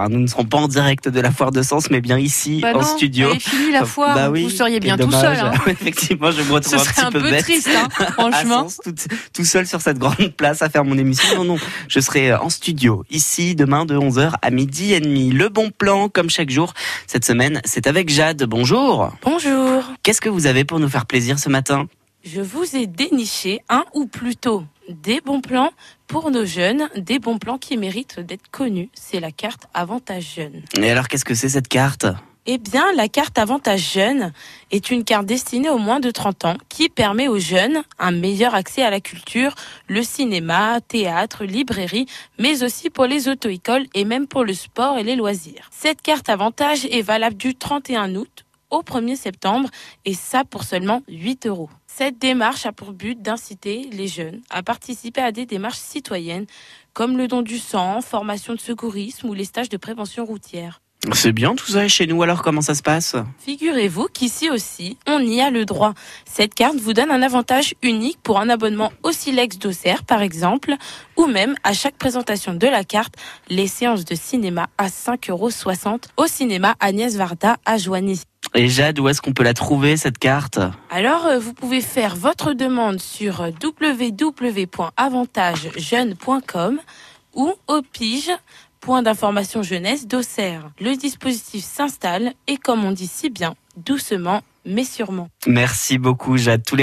hein. Nous ne serons pas en direct de la foire de Sens, mais bien ici, Bah en non, studio. elle est finie la foire. Bah oui, Vous seriez bien tout seul. hein. Effectivement, je me retrouve Ce un serait petit un peu peu bête. triste, hein, à franchement. Sens, tout, tout seul sur cette grande place à faire mon émission. Non, non, je serai en studio ici demain de 11h à midi et demi. Le bon plan, comme chaque jour. Cette semaine, c'est avec Jade. Bonjour. Bonjour. Qu'est-ce que vous avez pour nous faire plaisir ce matin? Je vous ai déniché un ou plutôt des bons plans pour nos jeunes, des bons plans qui méritent d'être connus. C'est la carte Avantage Jeune. Et alors, qu'est-ce que c'est cette carte? Eh bien, la carte Avantage Jeune est une carte destinée aux moins de 30 ans qui permet aux jeunes un meilleur accès à la culture, le cinéma, théâtre, librairie, mais aussi pour les auto-écoles et même pour le sport et les loisirs. Cette carte Avantage est valable du 31 août au 1er septembre et ça pour seulement 8 euros. Cette démarche a pour but d'inciter les jeunes à participer à des démarches citoyennes comme le don du sang, formation de secourisme ou les stages de prévention routière. C'est bien tout ça. Et chez nous, alors, comment ça se passe? Figurez-vous qu'ici aussi, on y a le droit. Cette carte vous donne un avantage unique pour un abonnement au Silex d'Auxerre, par exemple, ou même à chaque présentation de la carte, les séances de cinéma à 5,60 euros au cinéma Agnès Varda à Joigny. Et Jade, où est-ce qu'on peut la trouver, cette carte Alors, euh, vous pouvez faire votre demande sur www.avantagejeune.com ou au pige point d'information jeunesse d'Auxerre. Le dispositif s'installe et comme on dit si bien, doucement mais sûrement. Merci beaucoup, Jade. Tous les